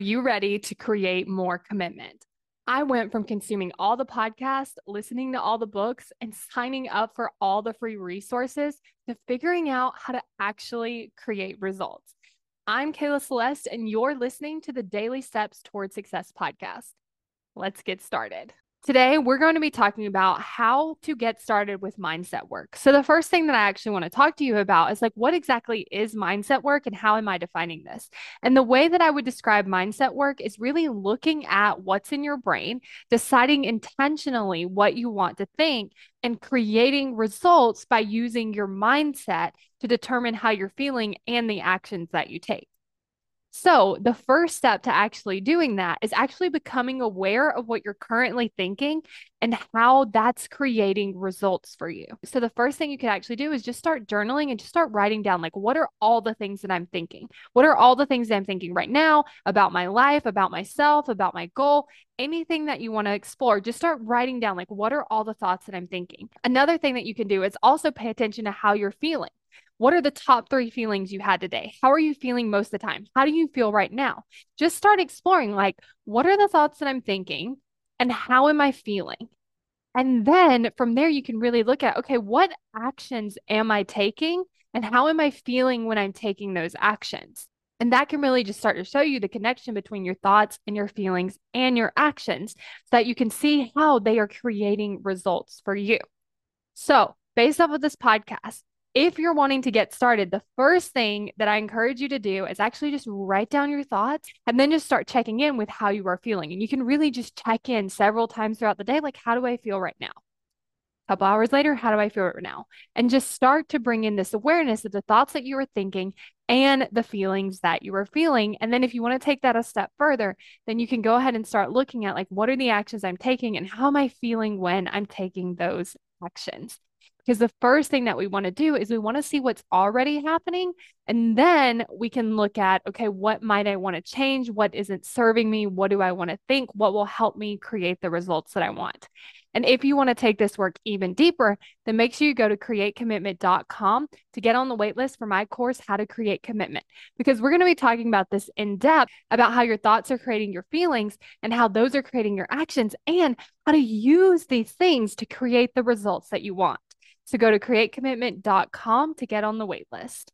you ready to create more commitment? I went from consuming all the podcasts, listening to all the books, and signing up for all the free resources to figuring out how to actually create results. I'm Kayla Celeste, and you're listening to the Daily Steps Toward Success podcast. Let's get started. Today, we're going to be talking about how to get started with mindset work. So, the first thing that I actually want to talk to you about is like, what exactly is mindset work and how am I defining this? And the way that I would describe mindset work is really looking at what's in your brain, deciding intentionally what you want to think, and creating results by using your mindset to determine how you're feeling and the actions that you take. So, the first step to actually doing that is actually becoming aware of what you're currently thinking and how that's creating results for you. So, the first thing you could actually do is just start journaling and just start writing down like, what are all the things that I'm thinking? What are all the things that I'm thinking right now about my life, about myself, about my goal? Anything that you want to explore, just start writing down like, what are all the thoughts that I'm thinking? Another thing that you can do is also pay attention to how you're feeling. What are the top three feelings you had today? How are you feeling most of the time? How do you feel right now? Just start exploring like, what are the thoughts that I'm thinking and how am I feeling? And then from there, you can really look at, okay, what actions am I taking and how am I feeling when I'm taking those actions? And that can really just start to show you the connection between your thoughts and your feelings and your actions so that you can see how they are creating results for you. So, based off of this podcast, if you're wanting to get started, the first thing that I encourage you to do is actually just write down your thoughts and then just start checking in with how you are feeling. And you can really just check in several times throughout the day like, how do I feel right now? A couple hours later, how do I feel right now? And just start to bring in this awareness of the thoughts that you are thinking and the feelings that you are feeling. And then if you want to take that a step further, then you can go ahead and start looking at like, what are the actions I'm taking and how am I feeling when I'm taking those actions? Because the first thing that we want to do is we want to see what's already happening. And then we can look at, okay, what might I want to change? What isn't serving me? What do I want to think? What will help me create the results that I want? And if you want to take this work even deeper, then make sure you go to createcommitment.com to get on the waitlist for my course, How to Create Commitment, because we're going to be talking about this in depth about how your thoughts are creating your feelings and how those are creating your actions and how to use these things to create the results that you want. So go to createcommitment.com to get on the waitlist.